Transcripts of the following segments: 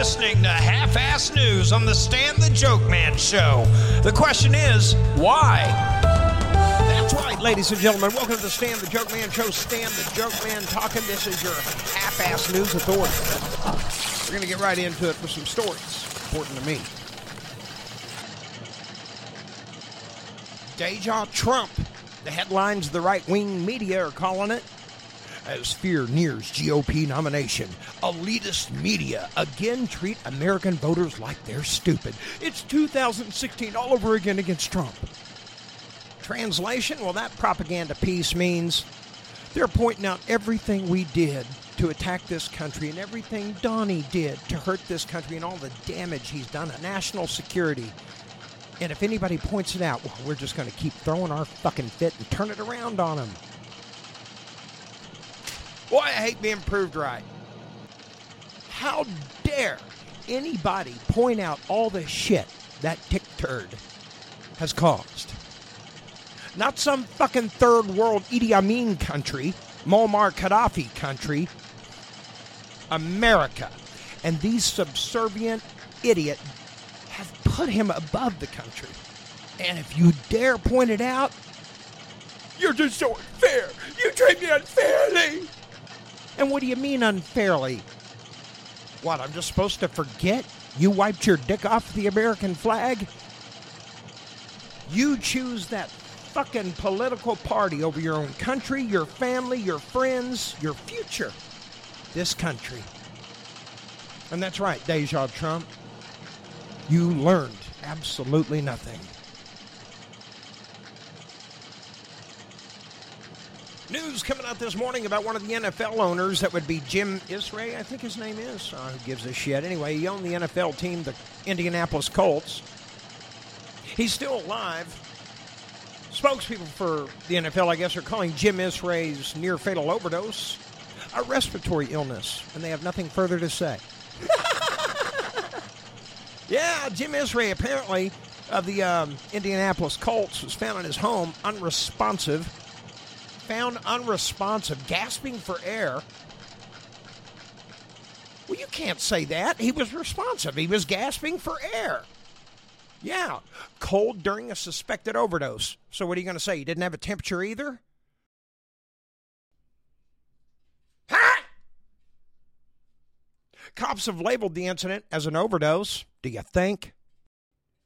listening to Half Ass News on the Stand the Joke Man show. The question is, why? That's right, ladies and gentlemen. Welcome to the Stand the Joke Man show. Stand the Joke Man talking. This is your half ass news authority. We're going to get right into it with some stories important to me. Deja Trump. The headlines of the right wing media are calling it as fear nears GOP nomination. Elitist media again treat American voters like they're stupid. It's 2016 all over again against Trump. Translation? Well, that propaganda piece means they're pointing out everything we did to attack this country and everything Donnie did to hurt this country and all the damage he's done to national security. And if anybody points it out, well, we're just going to keep throwing our fucking fit and turn it around on them. Boy, I hate being proved right. How dare anybody point out all the shit that tick turd has caused? Not some fucking third world Idi Amin country, Muammar Gaddafi country, America. And these subservient idiot have put him above the country. And if you dare point it out, you're just so unfair. You treat me unfairly. And what do you mean unfairly? What, I'm just supposed to forget you wiped your dick off the American flag? You choose that fucking political party over your own country, your family, your friends, your future. This country. And that's right, Deja Trump. You learned absolutely nothing. News coming out this morning about one of the NFL owners. That would be Jim Irsay, I think his name is. Uh, who gives a shit? Anyway, he owned the NFL team, the Indianapolis Colts. He's still alive. Spokespeople for the NFL, I guess, are calling Jim Irsay's near fatal overdose a respiratory illness, and they have nothing further to say. yeah, Jim Irsay apparently of the um, Indianapolis Colts was found in his home unresponsive found unresponsive, gasping for air. Well, you can't say that. He was responsive. He was gasping for air. Yeah, cold during a suspected overdose. So, what are you going to say? He didn't have a temperature either? Ha! Cops have labeled the incident as an overdose. Do you think?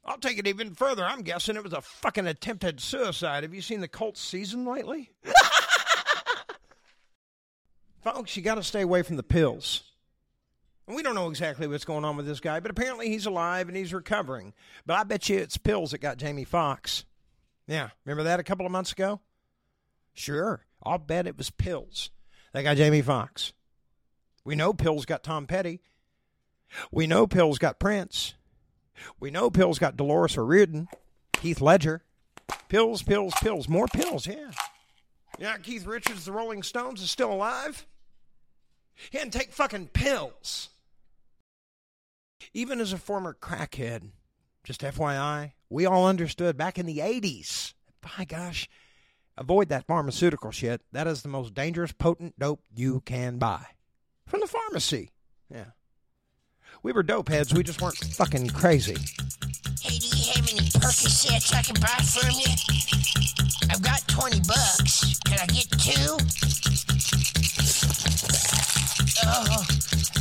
I'll take it even further. I'm guessing it was a fucking attempted suicide. Have you seen the Colts season lately? Folks, you got to stay away from the pills. And we don't know exactly what's going on with this guy, but apparently he's alive and he's recovering. But I bet you it's pills that got Jamie Foxx. Yeah, remember that a couple of months ago? Sure, I'll bet it was pills that got Jamie Foxx. We know pills got Tom Petty. We know pills got Prince. We know pills got Dolores O'Riordan, Heath Ledger. Pills, pills, pills. More pills, yeah. Yeah, Keith Richards, the Rolling Stones, is still alive. He didn't take fucking pills. Even as a former crackhead, just FYI, we all understood back in the 80s. By gosh, avoid that pharmaceutical shit. That is the most dangerous, potent dope you can buy. From the pharmacy. Yeah. We were dope heads, we just weren't fucking crazy. Hey, do you have any Percocets I can buy from you? I've got 20 bucks. Can I get two? Oh,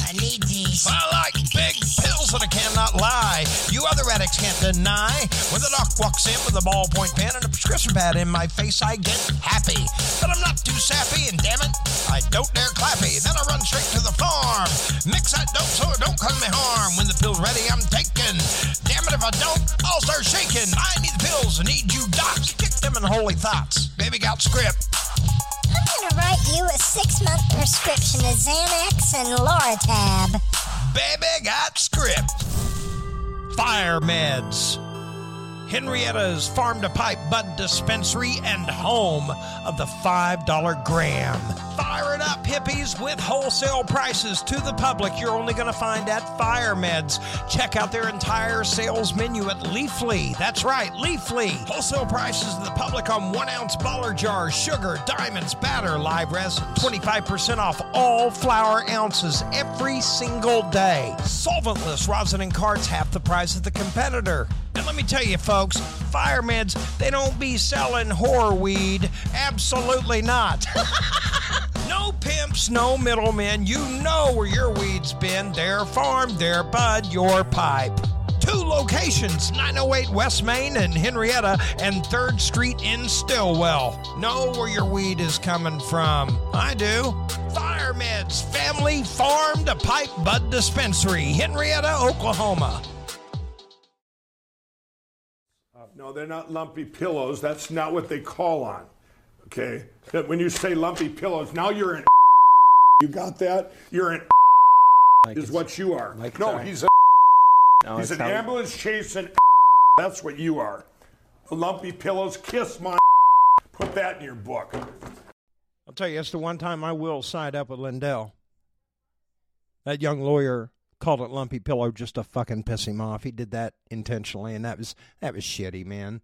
I need these. I like big pills and I cannot lie. You other addicts can't deny. When the doc walks in with a ballpoint pen and a prescription pad in my face, I get happy. But I'm not too sappy, and damn it, I don't dare clappy. Then I run straight to the farm. Mix that dope so it don't cause me harm. When the pill's ready, I'm taking. Damn it, if I don't, I'll start shaking. I need the pills, I need you, doc. Kick them in holy thoughts. Baby got script. I'm gonna write you a six-month prescription of Xanax and Loratab. Baby got script. Fire meds. Henrietta's Farm to Pipe Bud Dispensary and home of the $5 gram. Fire it up, hippies, with wholesale prices to the public you're only going to find at Fire Meds. Check out their entire sales menu at Leafly. That's right, Leafly. Wholesale prices to the public on one ounce baller jars, sugar, diamonds, batter, live resin. 25% off all flour ounces every single day. Solventless rosin and carts half the price of the competitor. And let me tell you, folks, Fire Meds, they don't be selling whore weed. Absolutely not. pimps, no middlemen. You know where your weed's been. Their farm, their bud, your pipe. Two locations 908 West Main and Henrietta, and 3rd Street in Stilwell. Know where your weed is coming from. I do. Fire Meds, family farm to pipe bud dispensary, Henrietta, Oklahoma. Uh, no, they're not lumpy pillows. That's not what they call on. Okay? That when you say lumpy pillows, now you're an You got that? You're an is what you are. like no, that. he's a No, he's an how- ambulance chasing That's what you are. The lumpy pillows, kiss my Put that in your book. I'll tell you, that's the one time I will side up with Lindell. That young lawyer called it lumpy pillow just to fucking piss him off. He did that intentionally, and that was that was shitty, man.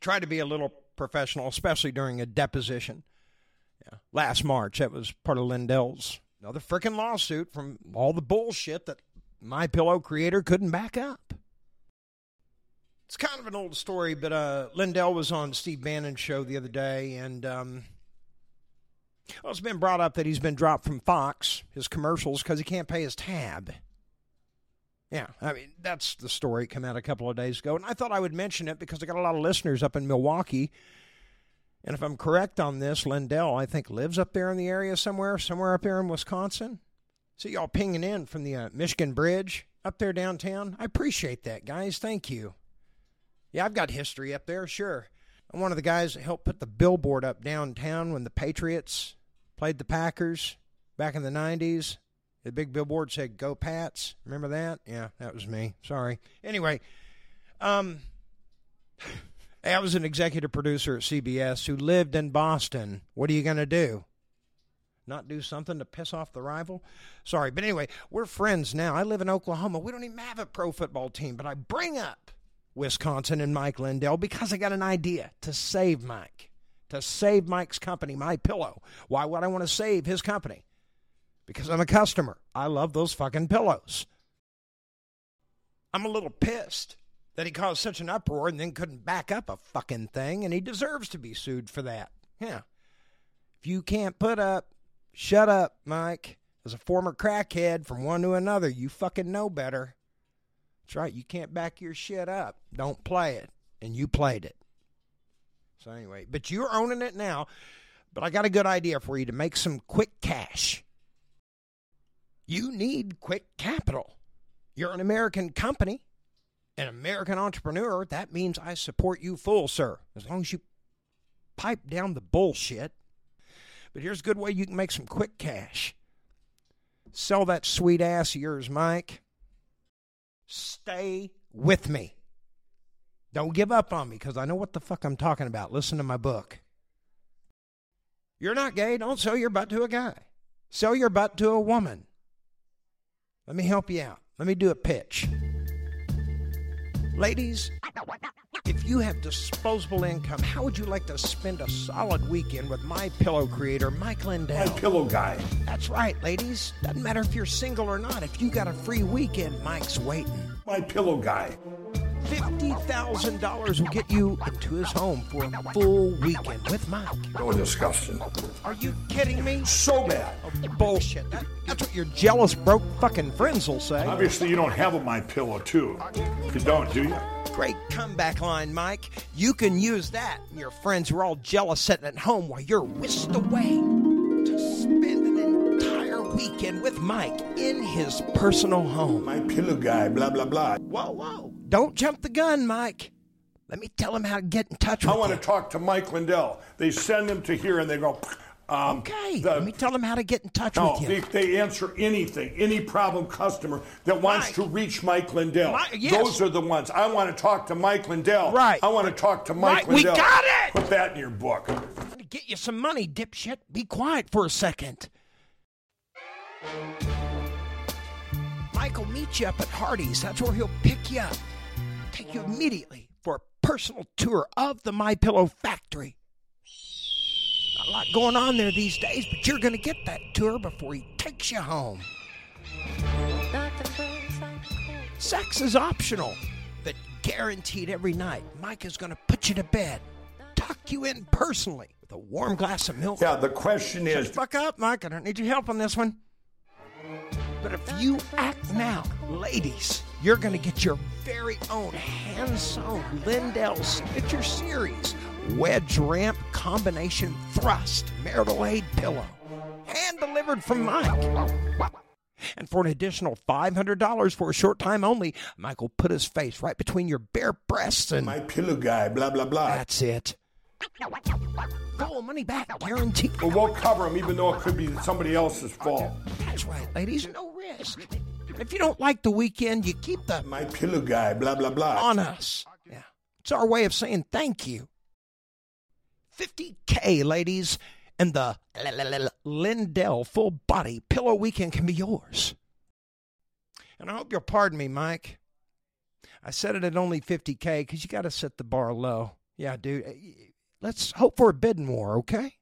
Try to be a little professional, especially during a deposition. Yeah, last March, that was part of Lindell's another freaking lawsuit from all the bullshit that my pillow creator couldn't back up. It's kind of an old story, but uh, Lindell was on Steve Bannon's show the other day, and um, well, it's been brought up that he's been dropped from Fox, his commercials, because he can't pay his tab. Yeah, I mean, that's the story. It came out a couple of days ago. And I thought I would mention it because I got a lot of listeners up in Milwaukee. And if I'm correct on this, Lindell, I think, lives up there in the area somewhere, somewhere up there in Wisconsin. See y'all pinging in from the uh, Michigan Bridge up there downtown. I appreciate that, guys. Thank you. Yeah, I've got history up there, sure. I'm one of the guys that helped put the billboard up downtown when the Patriots played the Packers back in the 90s. The big billboard said "Go Pats." Remember that? Yeah, that was me. Sorry. Anyway, um, I was an executive producer at CBS who lived in Boston. What are you going to do? Not do something to piss off the rival? Sorry, but anyway, we're friends now. I live in Oklahoma. We don't even have a pro football team, but I bring up Wisconsin and Mike Lindell because I got an idea to save Mike, to save Mike's company, My Pillow. Why would I want to save his company? Because I'm a customer. I love those fucking pillows. I'm a little pissed that he caused such an uproar and then couldn't back up a fucking thing, and he deserves to be sued for that. Yeah. If you can't put up, shut up, Mike. As a former crackhead from one to another, you fucking know better. That's right. You can't back your shit up. Don't play it. And you played it. So, anyway, but you're owning it now. But I got a good idea for you to make some quick cash. You need quick capital. You're an American company, an American entrepreneur. That means I support you full, sir, as long as you pipe down the bullshit. But here's a good way you can make some quick cash. Sell that sweet ass of yours, Mike. Stay with me. Don't give up on me because I know what the fuck I'm talking about. Listen to my book. You're not gay. Don't sell your butt to a guy. Sell your butt to a woman. Let me help you out. Let me do a pitch. Ladies, if you have disposable income, how would you like to spend a solid weekend with my pillow creator, Mike Lindell? My pillow guy. That's right, ladies. Doesn't matter if you're single or not. If you got a free weekend, Mike's waiting. My pillow guy. $50,000 will get you into his home for a full weekend with Mike. Oh, disgusting. Are you kidding me? So bad. Oh, bullshit. That, that's what your jealous, broke fucking friends will say. Obviously, you don't have a my pillow too. You don't, do you? Great comeback line, Mike. You can use that. and Your friends who are all jealous sitting at home while you're whisked away to spend weekend with Mike in his personal home. My pillow guy. Blah blah blah. Whoa, whoa. Don't jump the gun, Mike. Let me tell him how to get in touch with I want you. to talk to Mike Lindell. They send him to here and they go. Um, okay, the- let me tell him how to get in touch No, with they, you. they answer anything, any problem customer that wants Mike. to reach Mike Lindell. Mike, yes. Those are the ones. I want to talk to Mike Lindell. Right. I want to talk to Mike Right, we Lindell. got it! Put that in your book. to get you some money, dipshit. Be quiet for a second. Mike will meet you up at Hardee's. That's where he'll pick you up. Take you immediately for a personal tour of the My Pillow factory. Not a lot going on there these days, but you're going to get that tour before he takes you home. Sex is optional, but guaranteed every night. Mike is going to put you to bed, tuck you in personally with a warm glass of milk. Yeah, the question is Fuck up, Mike. I don't need your help on this one. But if you act now, ladies, you're going to get your very own hand sewn Lindell Signature Series Wedge Ramp Combination Thrust Marital Aid Pillow. Hand delivered from Mike. And for an additional $500 for a short time only, Michael put his face right between your bare breasts and. my pillow guy, blah, blah, blah. That's it. Full money back, guaranteed. But we'll cover him even though it could be somebody else's fault. That's right, ladies. No risk. If you don't like the weekend, you keep the My pillow guy, blah, blah, blah. on us. Yeah. It's our way of saying thank you. 50K, ladies, and the Lindell full body pillow weekend can be yours. And I hope you'll pardon me, Mike. I said it at only 50K because you got to set the bar low. Yeah, dude. Let's hope for a bidding war, okay?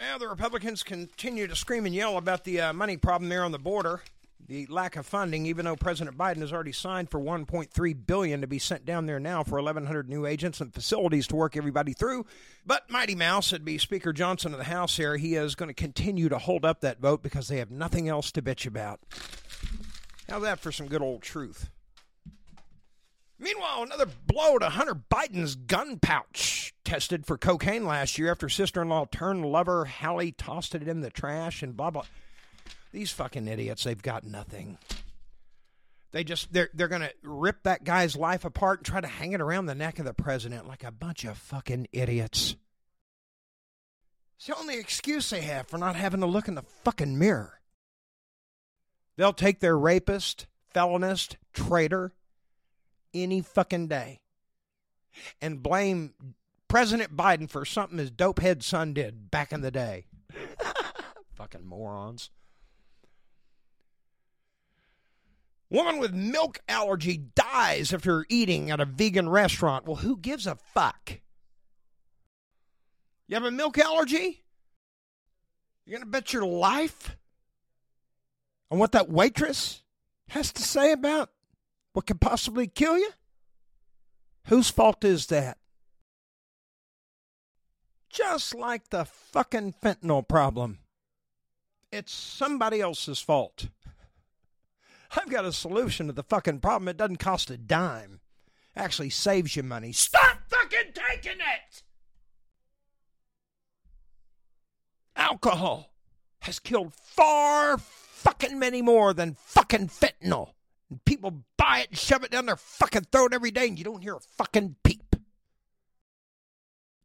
Well, the Republicans continue to scream and yell about the uh, money problem there on the border, the lack of funding. Even though President Biden has already signed for 1.3 billion to be sent down there now for 1,100 new agents and facilities to work everybody through, but Mighty Mouse, it'd be Speaker Johnson of the House here. He is going to continue to hold up that vote because they have nothing else to bitch about. How's that for some good old truth? Meanwhile, another blow to Hunter Biden's gun pouch. Tested for cocaine last year after sister in law turned lover Hallie tossed it in the trash and blah blah. These fucking idiots, they've got nothing. They just they're they're gonna rip that guy's life apart and try to hang it around the neck of the president like a bunch of fucking idiots. It's the only excuse they have for not having to look in the fucking mirror. They'll take their rapist, felonist, traitor, any fucking day and blame President Biden for something his dopehead son did back in the day. fucking morons. Woman with milk allergy dies after eating at a vegan restaurant. Well, who gives a fuck? You have a milk allergy? You're going to bet your life on what that waitress has to say about what could possibly kill you? Whose fault is that? Just like the fucking fentanyl problem. It's somebody else's fault. I've got a solution to the fucking problem. It doesn't cost a dime. Actually saves you money. Stop fucking taking it! Alcohol has killed far fucking many more than fucking fentanyl. And people buy it and shove it down their fucking throat every day, and you don't hear a fucking peep.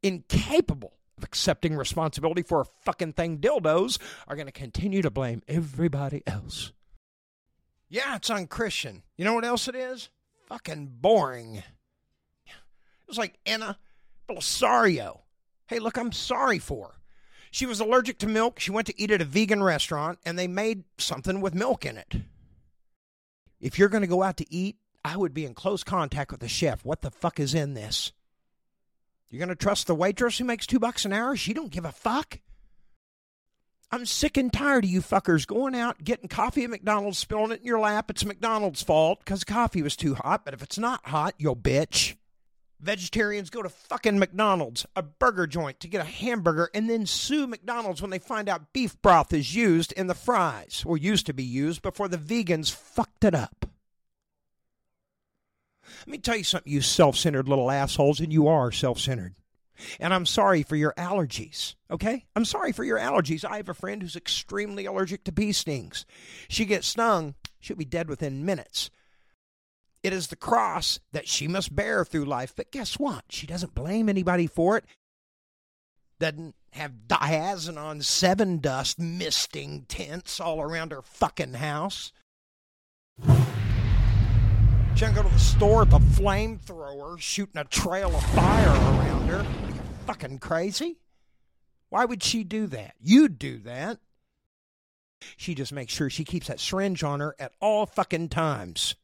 Incapable of accepting responsibility for a fucking thing, dildos are going to continue to blame everybody else. Yeah, it's unchristian. You know what else it is? Fucking boring. It was like Anna Belisario. Hey, look, I'm sorry for. She was allergic to milk. She went to eat at a vegan restaurant, and they made something with milk in it. If you're going to go out to eat, I would be in close contact with the chef. What the fuck is in this? You're going to trust the waitress who makes two bucks an hour? She don't give a fuck. I'm sick and tired of you fuckers going out, getting coffee at McDonald's, spilling it in your lap. It's McDonald's fault because coffee was too hot. But if it's not hot, you'll bitch. Vegetarians go to fucking McDonald's, a burger joint, to get a hamburger and then sue McDonald's when they find out beef broth is used in the fries, or used to be used before the vegans fucked it up. Let me tell you something, you self centered little assholes, and you are self centered. And I'm sorry for your allergies, okay? I'm sorry for your allergies. I have a friend who's extremely allergic to bee stings. She gets stung, she'll be dead within minutes. It is the cross that she must bear through life. But guess what? She doesn't blame anybody for it. Doesn't have diazinon Sevin dust misting tents all around her fucking house. She doesn't go to the store with a flamethrower shooting a trail of fire around her. You fucking crazy? Why would she do that? You'd do that. She just makes sure she keeps that syringe on her at all fucking times.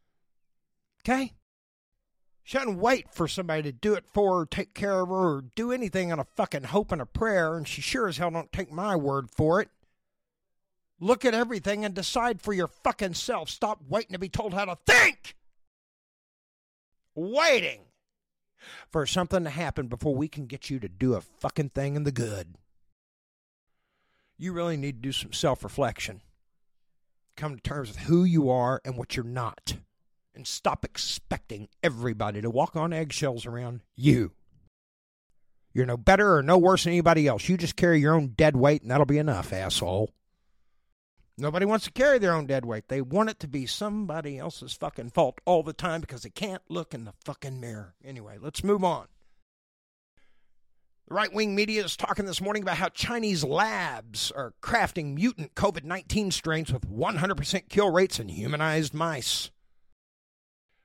Okay? She doesn't wait for somebody to do it for her, take care of her, or do anything on a fucking hope and a prayer, and she sure as hell don't take my word for it. Look at everything and decide for your fucking self. Stop waiting to be told how to think. Waiting for something to happen before we can get you to do a fucking thing in the good. You really need to do some self reflection. Come to terms with who you are and what you're not. And stop expecting everybody to walk on eggshells around you. You're no better or no worse than anybody else. You just carry your own dead weight, and that'll be enough, asshole. Nobody wants to carry their own dead weight. They want it to be somebody else's fucking fault all the time because they can't look in the fucking mirror. Anyway, let's move on. The right wing media is talking this morning about how Chinese labs are crafting mutant COVID 19 strains with 100% kill rates in humanized mice.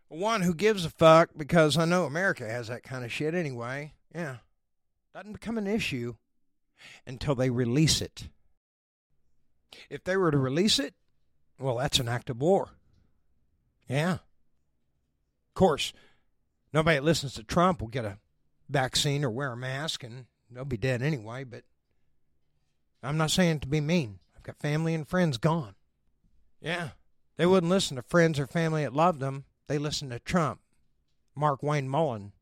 One who gives a fuck because I know America has that kind of shit anyway. Yeah. Doesn't become an issue until they release it. If they were to release it, well, that's an act of war. Yeah. Of course, nobody that listens to Trump will get a vaccine or wear a mask and they'll be dead anyway, but I'm not saying to be mean. I've got family and friends gone. Yeah. They wouldn't listen to friends or family that loved them. They listened to Trump, Markwayne Mullin,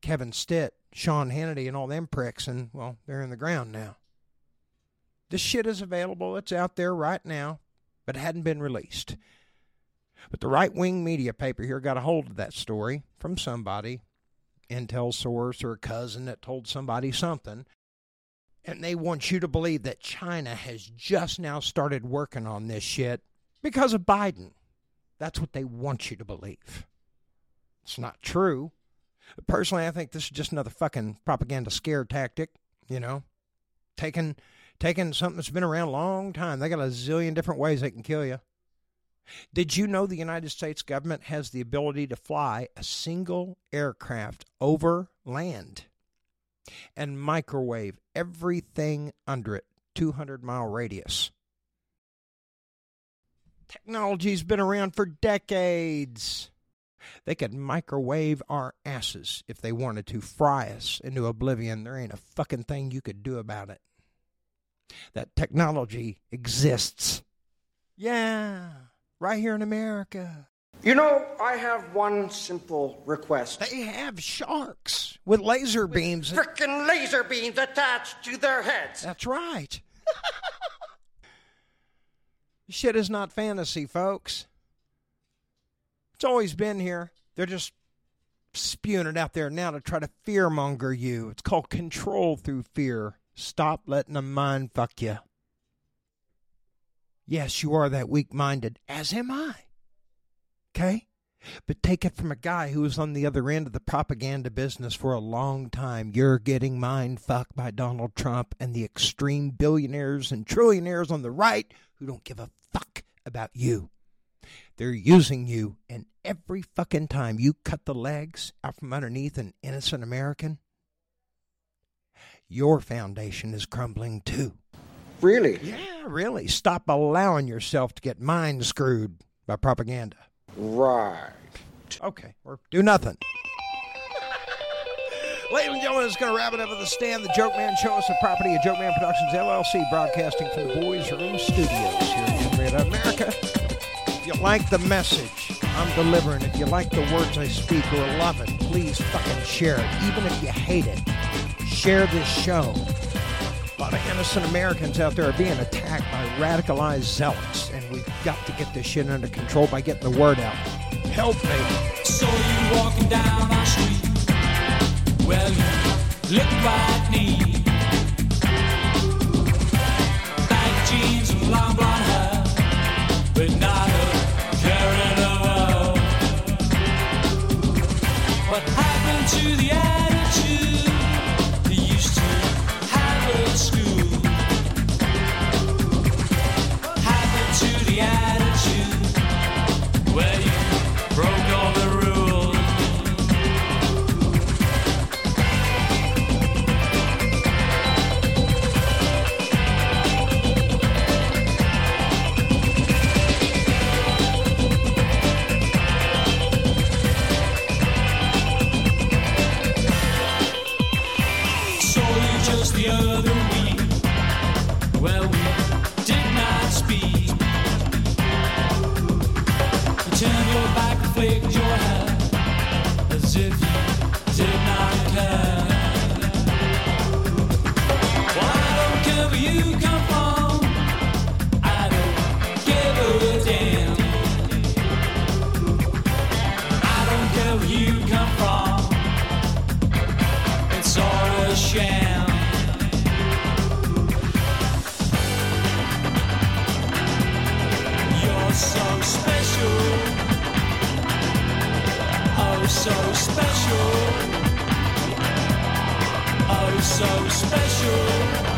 Kevin Stitt, Sean Hannity, and all them pricks, and, well, they're in the ground now. This shit is available. It's out there right now, but it hadn't been released. But the right wing media paper here got a hold of that story from somebody, intel source or a cousin that told somebody something. And they want you to believe that China has just now started working on this shit because of Biden. That's what they want you to believe. It's not true. Personally, I think this is just another fucking propaganda scare tactic, you know, taking taking something that's been around a long time. They got a zillion different ways they can kill you. Did you know the United States government has the ability to fly a single aircraft over land and microwave everything under it, 200 mile radius? Technology's been around for decades. They could microwave our asses if they wanted to, fry us into oblivion. There ain't a fucking thing you could do about it that technology exists. Yeah, right here in America. You know, I have one simple request. They have sharks with laser beams. Frickin' laser beams attached to their heads. That's right. Shit is not fantasy, folks. It's always been here. They're just spewing it out there now to try to fearmonger you. It's called control through fear. Stop letting them mind fuck you. Yes, you are that weak minded, as am I. Okay? But take it from a guy who was on the other end of the propaganda business for a long time. You're getting mind fucked by Donald Trump and the extreme billionaires and trillionaires on the right who don't give a fuck about you. They're using you, and every fucking time you cut the legs out from underneath an innocent American, your foundation is crumbling too. Really? Yeah, really. Stop allowing yourself to get mind screwed by propaganda. Right. Okay, or do nothing. Ladies and gentlemen, it's going to wrap it up at the stand. The Joke Man Show is a property of Joke Man Productions LLC, broadcasting from the Boys Room Studios here in America. If you like the message I'm delivering, if you like the words I speak or love it, please fucking share it. Even if you hate it, share this show. A lot of innocent Americans out there are being attacked by radicalized zealots, and we've got to get this shit under control by getting the word out. Help me. So you walking down our street. Well, you look quite neat. Tight jeans and long blonde so special.